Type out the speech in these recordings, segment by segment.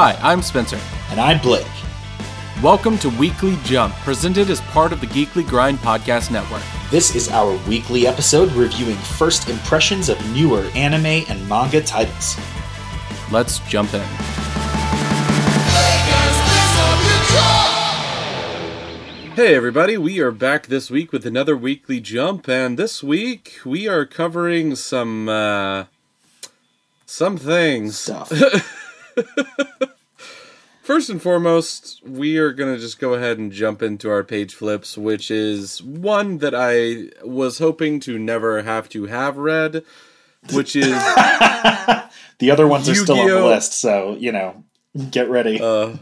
Hi, I'm Spencer. And I'm Blake. Welcome to Weekly Jump, presented as part of the Geekly Grind Podcast Network. This is our weekly episode reviewing first impressions of newer anime and manga titles. Let's jump in. Hey everybody, we are back this week with another weekly jump, and this week we are covering some uh some things. Stuff. First and foremost, we are going to just go ahead and jump into our page flips, which is one that I was hoping to never have to have read, which is the other ones are still on the list, so, you know, get ready. uh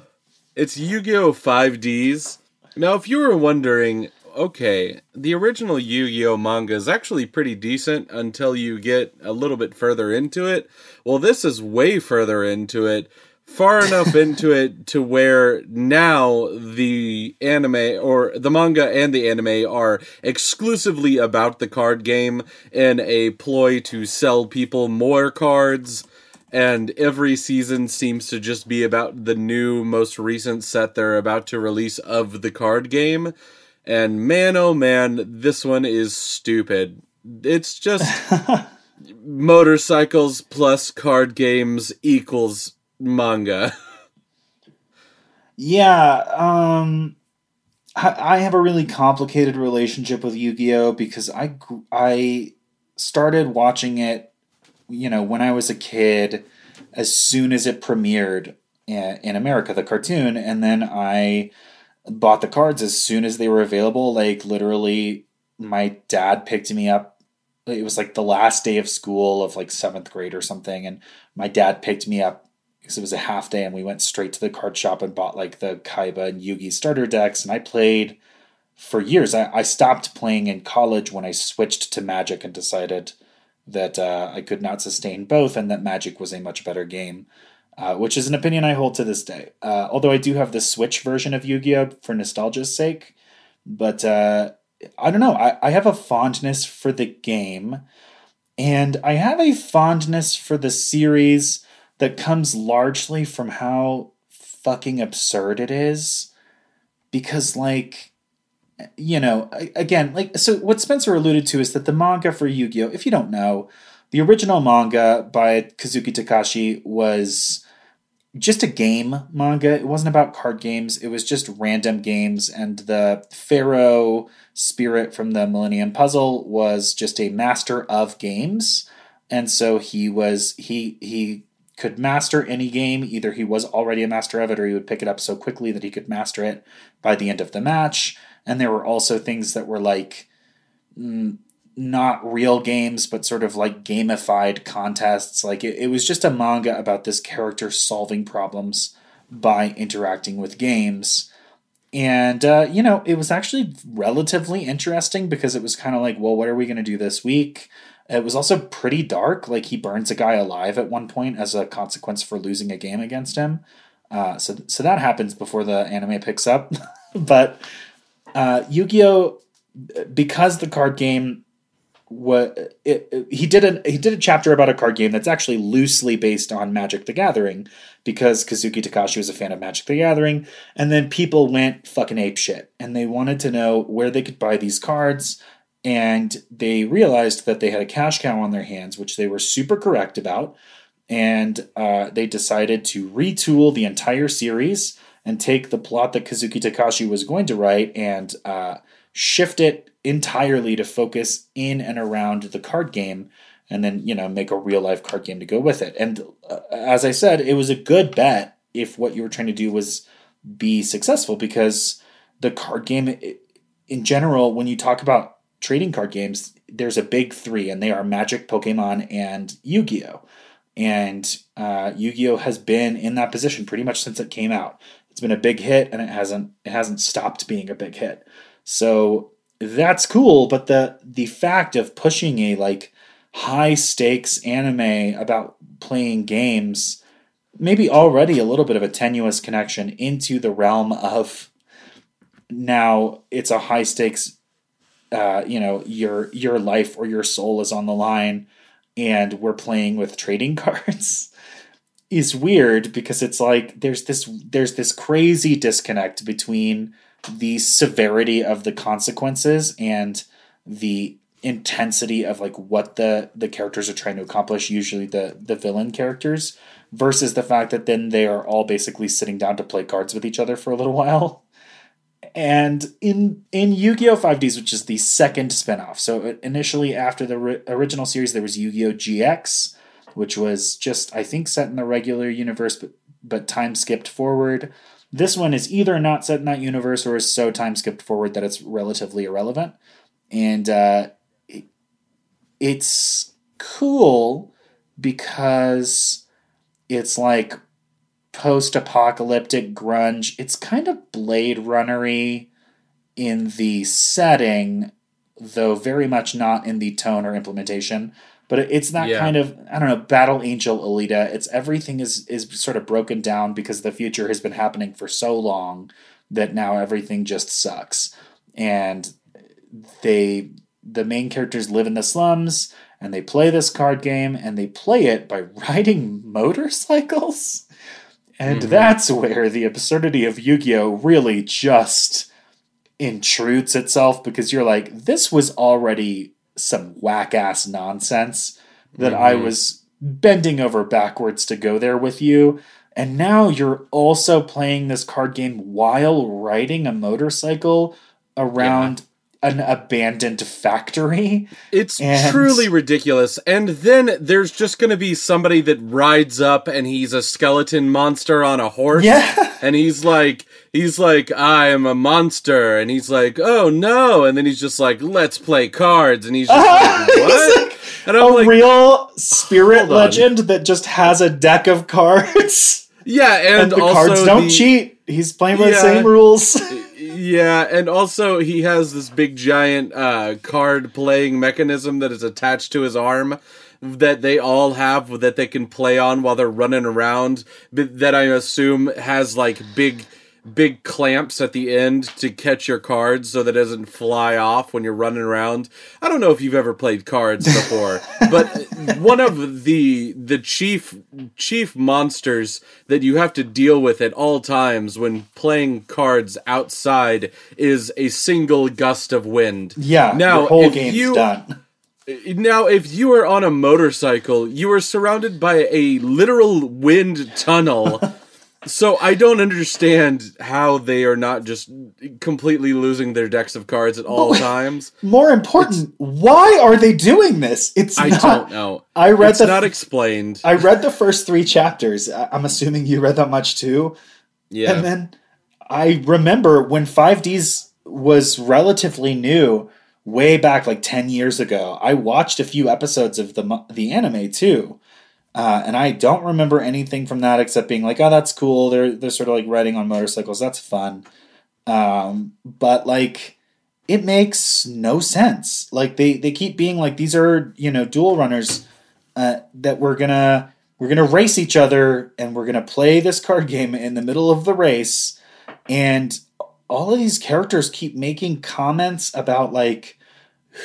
it's Yu-Gi-Oh 5Ds. Now, if you were wondering, okay, the original Yu-Gi-Oh manga is actually pretty decent until you get a little bit further into it. Well, this is way further into it. Far enough into it to where now the anime or the manga and the anime are exclusively about the card game in a ploy to sell people more cards and every season seems to just be about the new most recent set they're about to release of the card game and man oh man this one is stupid. It's just motorcycles plus card games equals manga. Yeah, um I I have a really complicated relationship with Yu-Gi-Oh! because I I started watching it, you know, when I was a kid as soon as it premiered in America, the cartoon, and then I bought the cards as soon as they were available. Like literally, my dad picked me up. It was like the last day of school of like seventh grade or something, and my dad picked me up because it was a half day, and we went straight to the card shop and bought like the Kaiba and Yugi starter decks, and I played for years. I, I stopped playing in college when I switched to Magic and decided that uh, I could not sustain both, and that Magic was a much better game uh, which is an opinion I hold to this day. Uh, although I do have the Switch version of Yu Gi Oh! for nostalgia's sake. But uh, I don't know. I, I have a fondness for the game, and I have a fondness for the series that comes largely from how fucking absurd it is. Because, like, you know, again, like, so what Spencer alluded to is that the manga for Yu Gi Oh! if you don't know, the original manga by Kazuki Takashi was just a game manga. It wasn't about card games. It was just random games, and the Pharaoh spirit from the Millennium Puzzle was just a master of games, and so he was he he could master any game. Either he was already a master of it, or he would pick it up so quickly that he could master it by the end of the match. And there were also things that were like mm, not real games, but sort of like gamified contests. Like it, it was just a manga about this character solving problems by interacting with games. And, uh, you know, it was actually relatively interesting because it was kind of like, well, what are we going to do this week? It was also pretty dark. Like he burns a guy alive at one point as a consequence for losing a game against him. Uh, so, so that happens before the anime picks up. but uh, Yu Gi Oh! because the card game what it, it- he did a he did a chapter about a card game that's actually loosely based on Magic the Gathering because Kazuki Takashi was a fan of Magic the Gathering and then people went fucking ape shit and they wanted to know where they could buy these cards and they realized that they had a cash cow on their hands which they were super correct about and uh, they decided to retool the entire series and take the plot that Kazuki Takashi was going to write and uh, shift it entirely to focus in and around the card game and then you know make a real life card game to go with it. And uh, as i said it was a good bet if what you were trying to do was be successful because the card game in general when you talk about trading card games there's a big three and they are magic pokemon and yu-gi-oh. And uh, yu-gi-oh has been in that position pretty much since it came out. It's been a big hit and it hasn't it hasn't stopped being a big hit. So that's cool, but the the fact of pushing a like high stakes anime about playing games maybe already a little bit of a tenuous connection into the realm of now it's a high stakes uh, you know your your life or your soul is on the line and we're playing with trading cards is weird because it's like there's this there's this crazy disconnect between the severity of the consequences and the intensity of like what the the characters are trying to accomplish usually the the villain characters versus the fact that then they are all basically sitting down to play cards with each other for a little while. And in in Yu-Gi-Oh! 5Ds which is the second spin-off so uh, initially after the ri- original series there was Yu-Gi-Oh! GX which was just I think set in the regular universe but but time skipped forward this one is either not set in that universe or is so time skipped forward that it's relatively irrelevant and uh, it, it's cool because it's like post-apocalyptic grunge. It's kind of Blade Runnery in the setting, though very much not in the tone or implementation. But it's that Yeah. kind of I don't know battle angel Alita. It's everything is is sort of broken down because the future has been happening for so long that now everything just sucks. And they the main characters live in the slums and they play this card game and they play it by riding motorcycles. And Mhm. that's where the absurdity of Yu-Gi-Oh really just intrudes itself because you're like this was already some whack ass nonsense that I Mhm. was bending over backwards to go there with you and now you're also playing this card game while riding a motorcycle around an abandoned factory. It's And- truly ridiculous. And then there's just going to be somebody that rides up and he's a skeleton monster on a horse. Yeah. And he's like, he's like, I am a monster. And he's like, oh no. And then he's just like, let's play cards. And he's just like, what? like and a I'm like, real spirit legend that just has a deck of cards. yeah. And, And, the cards don't the- cheat. He's playing by the same rules. Yeah, and also he has this big giant uh, card playing mechanism that is attached to his arm that they all have that they can play on while they're running around. But that I assume has like big, big clamps at the end to catch your cards so that it doesn't fly off when you're running around. I don't know if you've ever played cards before, but one of the the chief chief monsters that you have to deal with at all times when playing cards outside is a single gust of wind. yeah. Now, whole if game's you- done. Now, if you are on a motorcycle, you are surrounded by a literal wind tunnel. so I don't understand how they are not just completely losing their decks of cards at all But- times. More important, why are they doing this? It's I not. don't know. I read It's the not explained. I read the first three chapters. I'm assuming you read that much too. Yeah. And then I remember when 5Ds was relatively new, way back like 10 years ago. I watched a few episodes of the the anime too. Uh, and I don't remember anything from that except being like, oh, that's cool. They're they're sort of like riding on motorcycles. That's fun. Um, but like, it makes no sense. Like they they keep being like these are you know duel runners uh, that we're gonna we're gonna race each other and we're gonna play this card game in the middle of the race and all of these characters keep making comments about like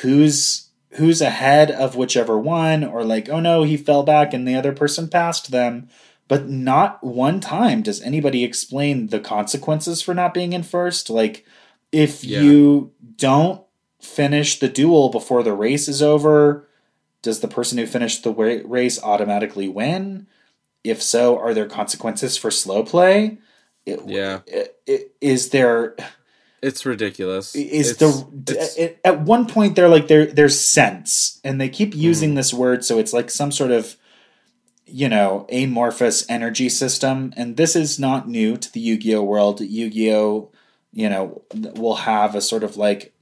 who's who's ahead of whichever one or like oh no he fell back and the other person passed them but not one time does anybody explain the consequences for not being in first like if Yeah. you don't finish the duel before the race is over does the person who finished the race automatically win if so are there consequences for slow play It- Yeah. i- i- is there It's ridiculous. is It's- the it's- at- at one point they're like there there's sense and they keep Mm-hmm. using this word so it's like some sort of you know amorphous energy system and this is not new to the yu-gi-oh world yu-gi-oh you know will have a sort of like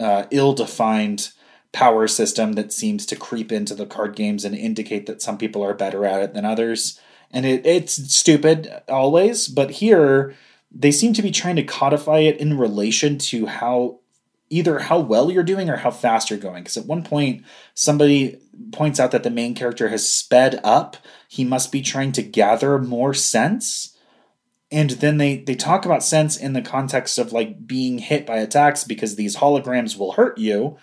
uh, ill-defined power system that seems to creep into the card games and indicate that some people are better at it than others and it, it's stupid always but here they seem to be trying to codify it in relation to how either how well you're doing or how fast you're going. Because at one point somebody points out that the main character has sped up. He must be trying to gather more sense. And then they they talk about sense in the context of like being hit by attacks because these holograms will hurt you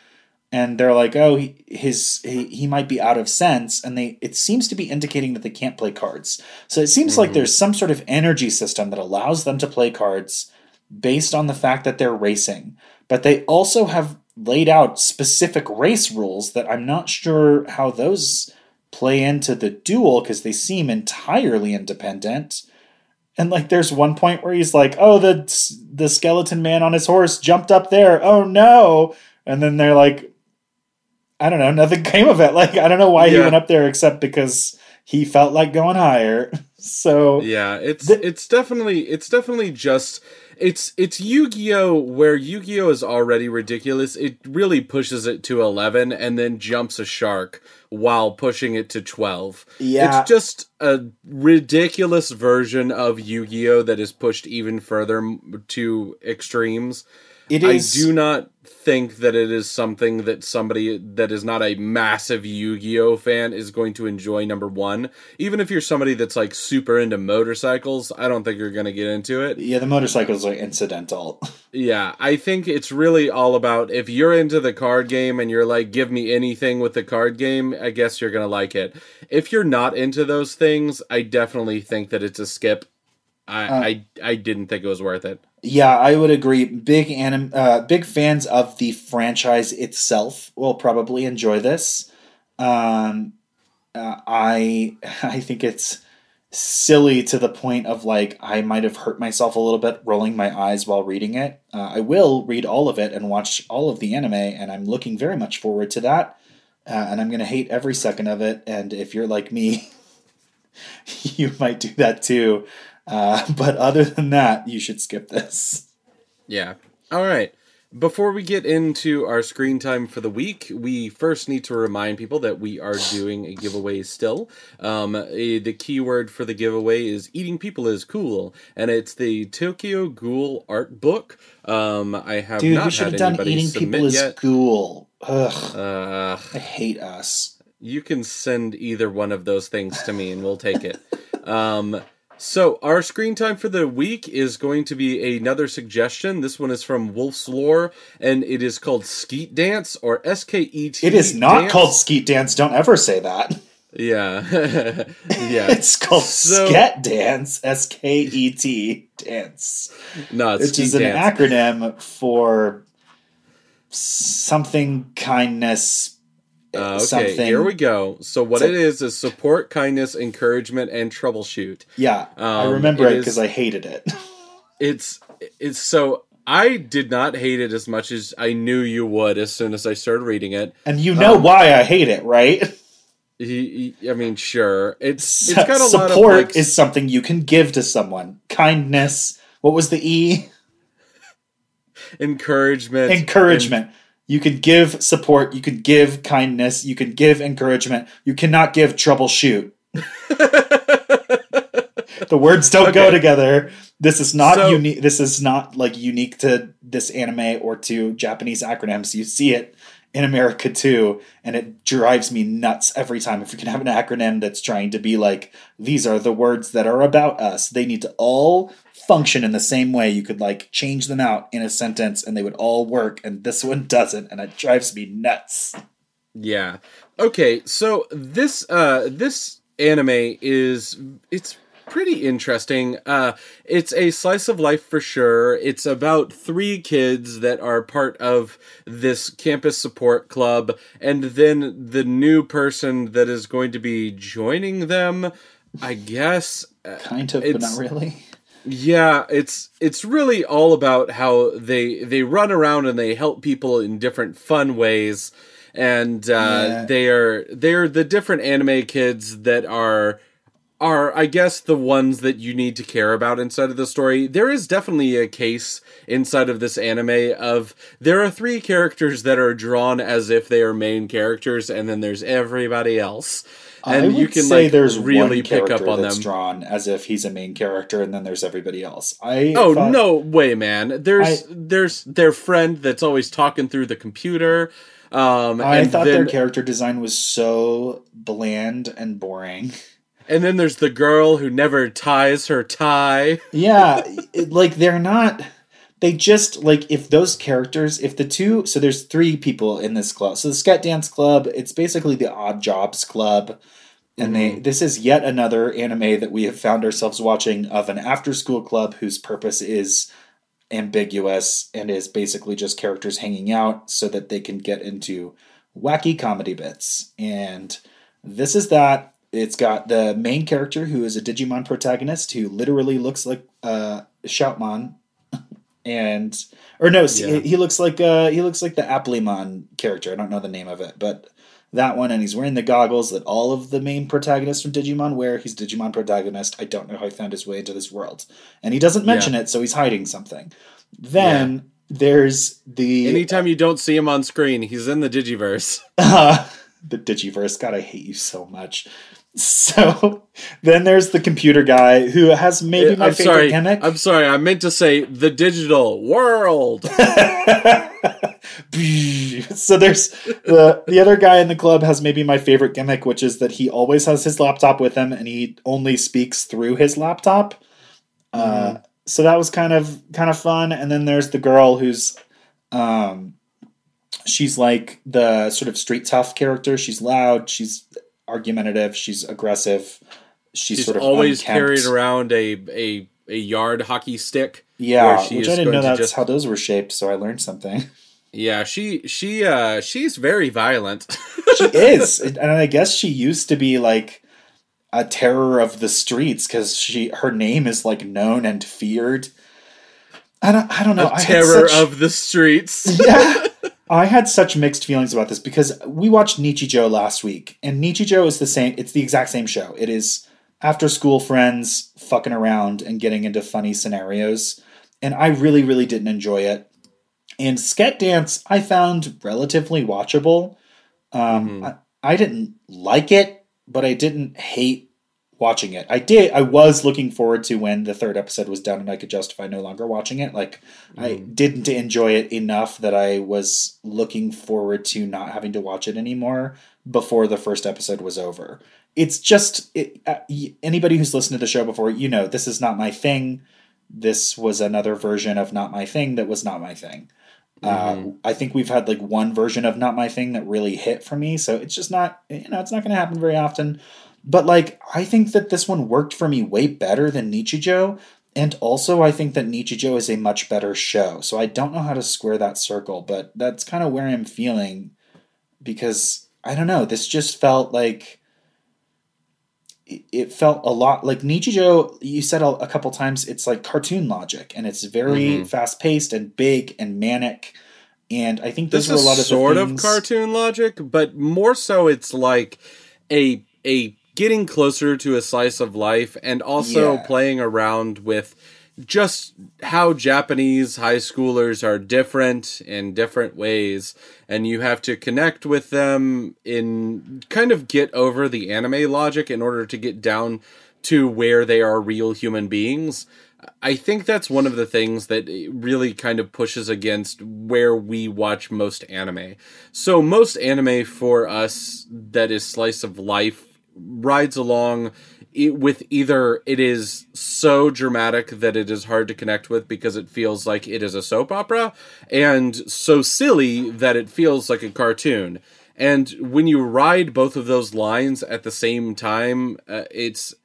and they're like, "Oh, he, his he, he might be out of sense," and they it seems to be indicating that they can't play cards. So it seems like mm-hmm. there's some sort of energy system that allows them to play cards based on the fact that they're racing. But they also have laid out specific race rules that I'm not sure how those play into the duel because they seem entirely independent. And like, there's one point where he's like, "Oh, the the skeleton man on his horse jumped up there. Oh no!" And then they're like, "I don't know. Nothing came of it. Like, I don't know why he went up there except because he felt like going higher." So Yeah, it's The- it's definitely it's definitely just it's it's Yu-Gi-Oh where Yu-Gi-Oh is already ridiculous. It really pushes it to 11 and then jumps a shark while pushing it to 12. Yeah. It's just a ridiculous version of Yu-Gi-Oh that is pushed even further to extremes. It I do not think that it is something that somebody that is not a massive Yu-Gi-Oh fan is going to enjoy number 1. Even if you're somebody that's like super into motorcycles, I don't think you're going to get into it. yeah, the motorcycles are incidental. Yeah, I think it's really all about if you're into the card game and you're like give me anything with the card game, I guess you're going to like it. If you're not into those things, I definitely think that it's a skip. I Uh, I, I didn't think it was worth it. Yeah, I would agree. Big anim- uh, big fans of the franchise itself will probably enjoy this. Um, uh, I I think it's silly to the point of like I might have hurt myself a little bit rolling my eyes while reading it. Uh, I will read all of it and watch all of the anime, and I'm looking very much forward to that. Uh, and I'm gonna hate every second of it. And if you're like me, you might do that too. Uh, but other than that, you should skip this. Yeah. All right. Before we get into our screen time for the week, we first need to remind people that we are doing a giveaway still. Um, the keyword for the giveaway is "eating people is cool," and it's the Tokyo Ghoul art book. Um, I have Dude, not we should had have done eating people is yet. ghoul. Ugh, Uh, I hate us. you can send either one of those things to me, and we'll take it. Um, so our screen time for the week is going to be another suggestion. This one is from Wolf's Lore, and it is called Skeet Dance or S K E T. It is not Dance. called skeet dance. Don't ever say that. Yeah, yeah. It's called So- sket dance. S K E T dance, no, it's which is an Dance. acronym for something kindness. Uh, okay, something. here we go. So what So- it is is support, kindness, encouragement, and troubleshoot. Yeah, I Um, remember it because I hated it. It's it's so I did not hate it as much as I knew you would as soon as I started reading it. And you know Um, why I hate it, right? He, he- I mean, sure, it's it's got a Support lot of like, is something you can give to someone. Kindness. What was the E? encouragement, encouragement. You can give support, you can give kindness, you can give encouragement. You cannot give troubleshoot. The words don't go together. This is not So- unique. This is not like unique to this anime or to Japanese acronyms. You see it in America too, and it drives me nuts every time. If you can have an acronym that's trying to be like, these are the words that are about us, they need to all function in the same way. You could like change them out in a sentence and they would all work, and this one doesn't, and it drives me nuts. Yeah. Okay, so this uh this anime is it's pretty interesting. Uh it's a slice of life for sure. It's about three kids that are part of this campus support club and then the new person that is going to be joining them, I guess uh, Kind of, but not really. yeah, it's it's really all about how they they run around and they help people in different fun ways, and uh, Yeah. they are they're the different anime kids that are are I guess the ones that you need to care about inside of the story. There is definitely a case inside of this anime of there are three characters that are drawn as if they are main characters, and then there's everybody else, and you can say like there's really pick up on that's them. drawn as if he's a main character, and then there's everybody else. I Oh thought- no way, man! There's I- there's their friend that's always talking through the computer. Um, I and thought then, their character design was so bland and boring. and then there's the girl who never ties her tie. Yeah, it- like they're not they just like if those characters, if the two, so there's three people in this club. So the Sket Dance Club, it's basically the Odd Jobs Club, and they mm-hmm. this is yet another anime that we have found ourselves watching of an after school club whose purpose is ambiguous and is basically just characters hanging out so that they can get into wacky comedy bits. And this is that. It's got the main character who is a Digimon protagonist who literally looks like uh, Shoutmon, and or no, Yeah. he, he looks like uh, he looks like the Applemon character. I don't know the name of it, but that one, and he's wearing the goggles that all of the main protagonists from Digimon wear. He's Digimon protagonist. I don't know how he found his way into this world, and he doesn't mention it, so he's hiding something. Then there's the Anytime you don't see him on screen, he's in the Digiverse. uh, the Digiverse. God, I hate you so much. So then there's the computer guy who has maybe my I'm favorite sorry. gimmick. I'm sorry. I meant to say the digital world. so there's the the other guy in the club has maybe my favorite gimmick, which is that he always has his laptop with him and he only speaks through his laptop. Uh, so that was kind of kind of fun. And then there's the girl who's um, she's like the sort of street tough character. She's loud. She's argumentative. She's aggressive. She's, She's sort of always unkempt. carried around a a a yard hockey stick. Yeah, where she which I didn't know that's just- how those were shaped. So I learned something. Yeah, she she uh she's very violent. she is and i guess she used to be like a terror of the streets because she her name is like known and feared i don't i don't know A terror such- of the streets. yeah i had such mixed feelings about this because we watched nichijou last week and nichijou is the same it's the exact same show. It is after school friends fucking around and getting into funny scenarios and i really really didn't enjoy it. And sket dance i found relatively watchable. Um, I, I didn't like it, but I didn't hate watching it. I did. I was looking forward to when the third episode was done and I could justify no longer watching it. Like I didn't enjoy it enough that I was looking forward to not having to watch it anymore before the first episode was over. It's just it, uh, anybody who's listened to the show before, you know, this is not my thing. This was another version of not my thing that was not my thing. Uh, I think we've had like one version of Not My Thing that really hit for me, so it's just not, you know, it's not going to happen very often. But like, I think that this one worked for me way better than Nichijou, and also I think that Nichijou is a much better show. So I don't know how to square that circle, but that's kind of where I'm feeling because I don't know, this just felt like it- felt a lot like Nichijou. You said a, couple times it's like cartoon logic, and it's very Mhm. fast paced and big and manic. And I think those this were a is lot of sort of cartoon logic, but more so it's like a a getting closer to a slice of life and also Yeah. playing around with just how Japanese high schoolers are different in different ways and you have to connect with them in kind of get over the anime logic in order to get down to where they are real human beings. I think that's one of the things that really kind of pushes against where we watch most anime. So most anime for us that is slice of life rides along with either it is so dramatic that it is hard to connect with because it feels like it is a soap opera and so silly that it feels like a cartoon. And when you ride both of those lines at the same time, uh, it's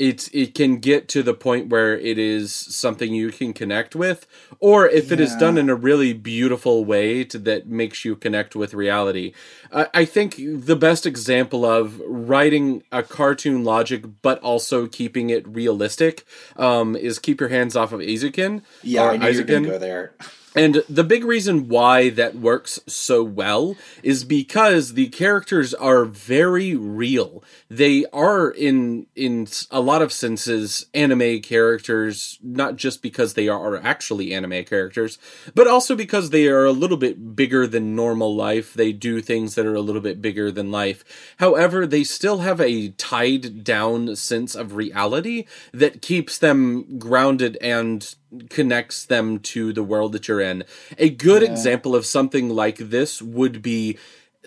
it's it can get to the point where it is something you can connect with or if it is done in a really beautiful way to, that makes you connect with reality. I i think the best example of writing a cartoon logic but also keeping it realistic um, is keep your hands off of Eizouken Yeah, I knew you were going to go there. And the big reason why that works so well is because the characters are very real. They are in in a lot of senses anime characters, not just because they are actually anime characters, but also because they are a little bit bigger than normal life. They do things that are a little bit bigger than life. However, they still have a tied down sense of reality that keeps them grounded and connects them to the world that you're in. A good Yeah. example of something like this would be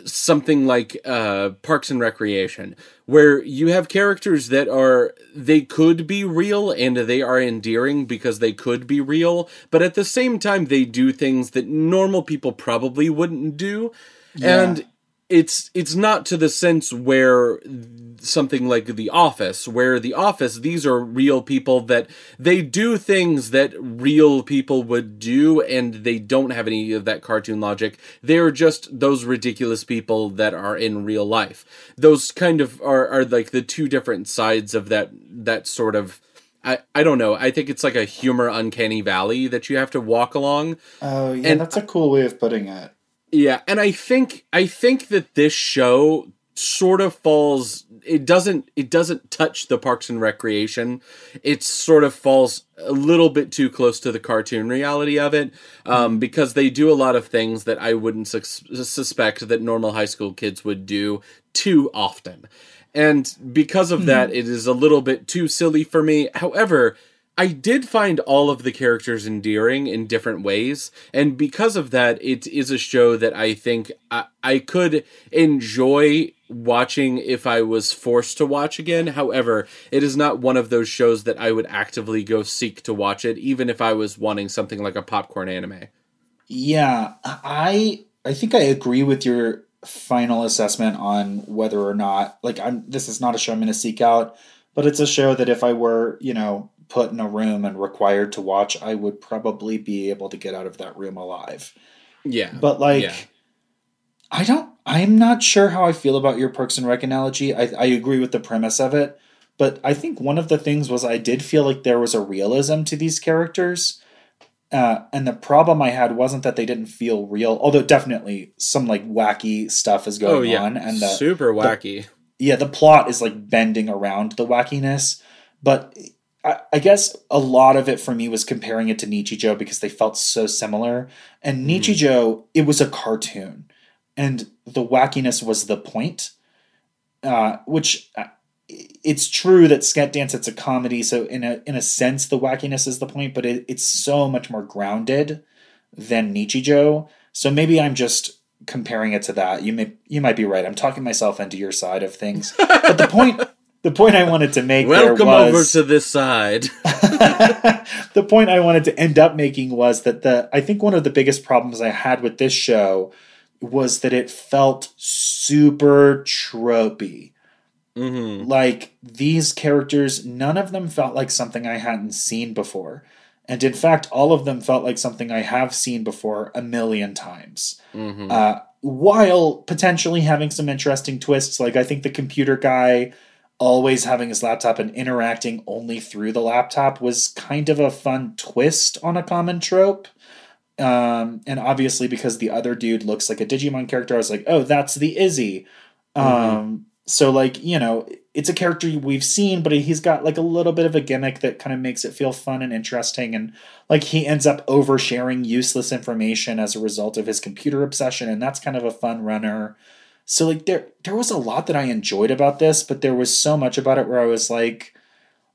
something like uh, Parks and Recreation, where you have characters that are they could be real and they are endearing because they could be real, but at the same time they do things that normal people probably wouldn't do. Yeah. And it's it's not to the sense where something like the office where the office these are real people that they do things that real people would do and they don't have any of that cartoon logic they're just those ridiculous people that are in real life those kind of are are like the two different sides of that that sort of I, I don't know. I think it's like a humor uncanny valley that you have to walk along. Oh yeah, And that's a cool way of putting it. Yeah, and I think I think that this show sort of falls it doesn't it doesn't touch the parks and recreation. It sort of falls a little bit too close to the cartoon reality of it um, because they do a lot of things that i wouldn't sus- suspect that normal high school kids would do too often. And because of that it is a little bit too silly for me. However I did find all of the characters endearing in different ways, and because of that, it is a show that I think I, I could enjoy watching if I was forced to watch again. However, it is not one of those shows that I would actively go seek to watch it, even if I was wanting something like a popcorn anime. Yeah, I I think I agree with your final assessment on whether or not like I'm this is not a show I'm going to seek out, but it's a show that if I were, you know, put in a room and required to watch, I would probably be able to get out of that room alive. Yeah. But like Yeah. I don't I'm not sure how I feel about your Parks and Rec analogy. I, I agree with the premise of it, but I think one of the things was I did feel like there was a realism to these characters. Uh, and the problem I had wasn't that they didn't feel real, although definitely some like wacky stuff is going oh yeah. on, and the super wacky. yeah the plot is like bending around the wackiness. But I, I guess a lot of it for me was comparing it to Nichijou because they felt so similar. And Mhm. Nichijou, it was a cartoon, and the wackiness was the point. Uh, which uh, it's true that Sket Dance it's a comedy, so in a in a sense the wackiness is the point, but it, it's so much more grounded than Nichijou. So maybe I'm just comparing it to that. You may you might be right. I'm talking myself into your side of things. But the point the point I wanted to make Welcome there over to this side. the point I wanted to end up making was that the I think one of the biggest problems I had with this show was that it felt super tropey. hmm Like these characters, none of them felt like something I hadn't seen before. And in fact, all of them felt like something I have seen before a million times. hmm Uh, while potentially having some interesting twists, like I think the computer guy always having his laptop and interacting only through the laptop was kind of a fun twist on a common trope. Um, and obviously, because the other dude looks like a Digimon character, I was like, oh, that's the Izzy. Um, so, like, you know, it's a character we've seen, but he's got like a little bit of a gimmick that kind of makes it feel fun and interesting. And like, he ends up oversharing useless information as a result of his computer obsession, and that's kind of a fun runner. So, like, there there was a lot that I enjoyed about this, but there was so much about it where I was like,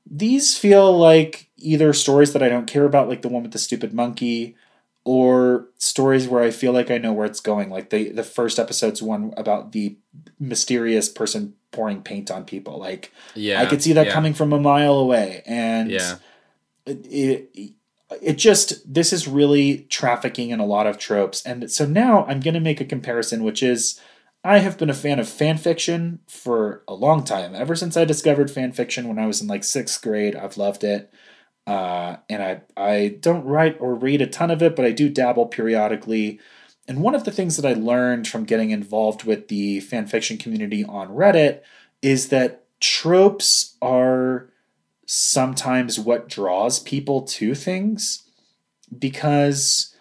these feel like either stories that I don't care about, like the one with the stupid monkey, or stories where I feel like I know where it's going. Like the the first episode's one about the mysterious person pouring paint on people. Like Yeah. I could see that yeah. coming from a mile away, and Yeah. it, it it just this is really trafficking in a lot of tropes. And so now I'm going to make a comparison, which is. I have been a fan of fan fiction for a long time. Ever since I discovered fan fiction when I was in like sixth grade, I've loved it. Uh, and I I don't write or read a ton of it, but I do dabble periodically. And one of the things that I learned from getting involved with the fan fiction community on Reddit is that tropes are sometimes what draws people to things because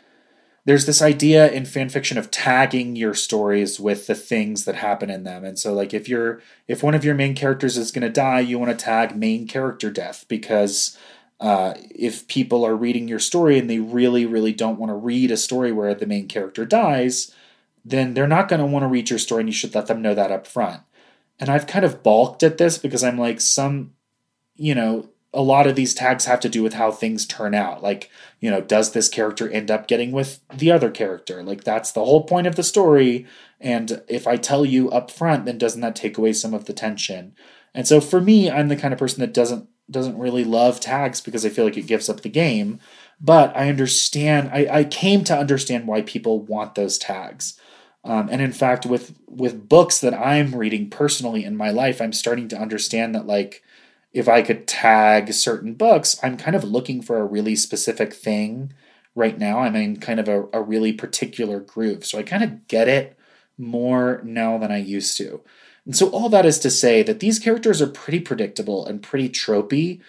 there's this idea in fan fiction of tagging your stories with the things that happen in them. And so like if you're if one of your main characters is going to die, you want to tag main character death because uh, if people are reading your story and they really, really don't want to read a story where the main character dies, then they're not going to want to read your story and you should let them know that up front. And I've kind of balked at this because I'm like, some, you know, a lot of these tags have to do with how things turn out. Like, you know, does this character end up getting with the other character? Like, that's the whole point of the story. And if I tell you up front, then doesn't that take away some of the tension? And so for me, I'm the kind of person that doesn't doesn't really love tags because I feel like it gives up the game. But I understand. I, I came to understand why people want those tags. Um, and in fact, with with books that I'm reading personally in my life, I'm starting to understand that like if I could tag certain books, I'm kind of looking for a really specific thing right now. I'm in kind of a, a really particular groove. So I kind of get it more now than I used to. And so all that is to say that these characters are pretty predictable and pretty tropey.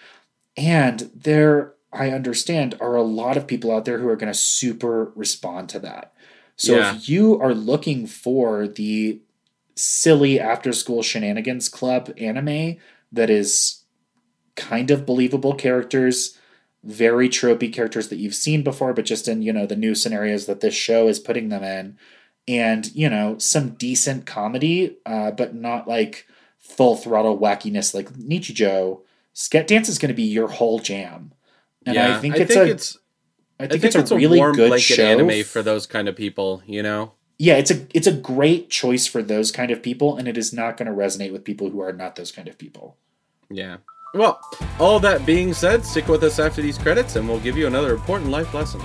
And there, I understand, are a lot of people out there who are going to super respond to that. So Yeah. if you are looking for the silly after school shenanigans club anime that is kind of believable characters, very tropey characters that you've seen before, but just in, you know, the new scenarios that this show is putting them in, and, you know, some decent comedy, uh, but not like full throttle wackiness like Nichijou, Sket Dance is going to be your whole jam. And yeah, I think it's a it's I I think, think it's, a really warm good show. anime for those kind of people. You know. yeah, it's a it's a great choice for those kind of people, and it is not going to resonate with people who are not those kind of people. Yeah. Well, all that being said, stick with us after these credits, and we'll give you another important life lesson.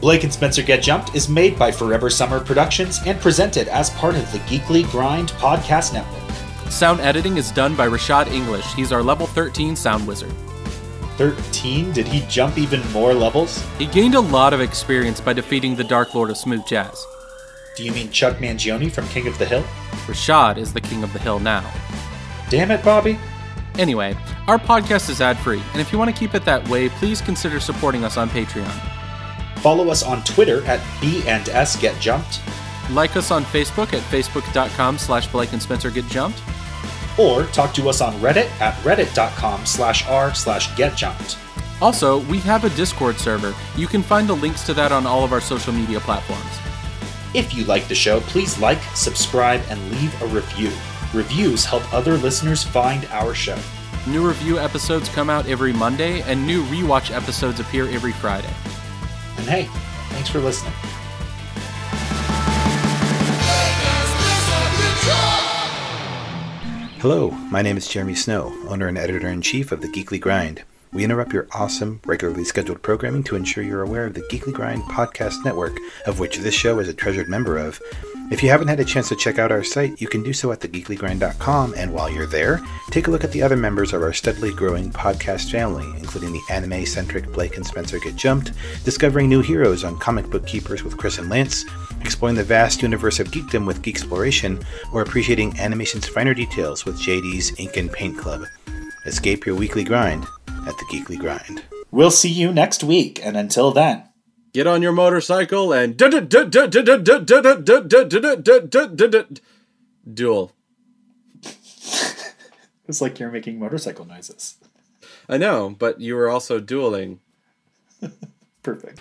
Blake and Spencer Get Jumped is made by Forever Summer Productions and presented as part of the Geekly Grind podcast network. Sound editing is done by Rashad English. He's our level 13 sound wizard. 13? Did he jump even more levels? He gained a lot of experience by defeating the Dark Lord of Smooth Jazz. Do you mean Chuck Mangione from King of the Hill? Rashad is the king of the hill now. Damn it, Bobby. Anyway, our podcast is ad free, and if you want to keep it that way, please consider supporting us on Patreon. Follow us on Twitter at B and S Get Jumped, Like us on Facebook at facebook.com slash Blake and Spencer Get Jumped. or talk to us on Reddit at reddit.com slash r slash get jumped. Also, we have a Discord server. You can find the links to that on all of our social media platforms. If you like the show, please like, subscribe, and leave a review. Reviews help other listeners find our show. New review episodes come out every Monday, and new rewatch episodes appear every Friday. And hey, thanks for listening. Hello, my name is Jeremy Snow, owner and editor in chief of the Geekly Grind. We interrupt your awesome, regularly scheduled programming to ensure you're aware of the Geekly Grind podcast network, of which this show is a treasured member of. If you haven't had a chance to check out our site, you can do so at thegeeklygrind.com, and while you're there, take a look at the other members of our steadily growing podcast family, including the anime centric Blake and Spencer Get Jumped, discovering new heroes on Comic Book Keepers with Chris and Lance, exploring the vast universe of geekdom with Geek Exploration, or appreciating animation's finer details with JD's Ink and Paint Club. Escape your weekly grind at the Geekly Grind. We'll see you next week, and until then, Get on your motorcycle and duel. it's like you're making motorcycle noises. I know, but you were also dueling. Perfect.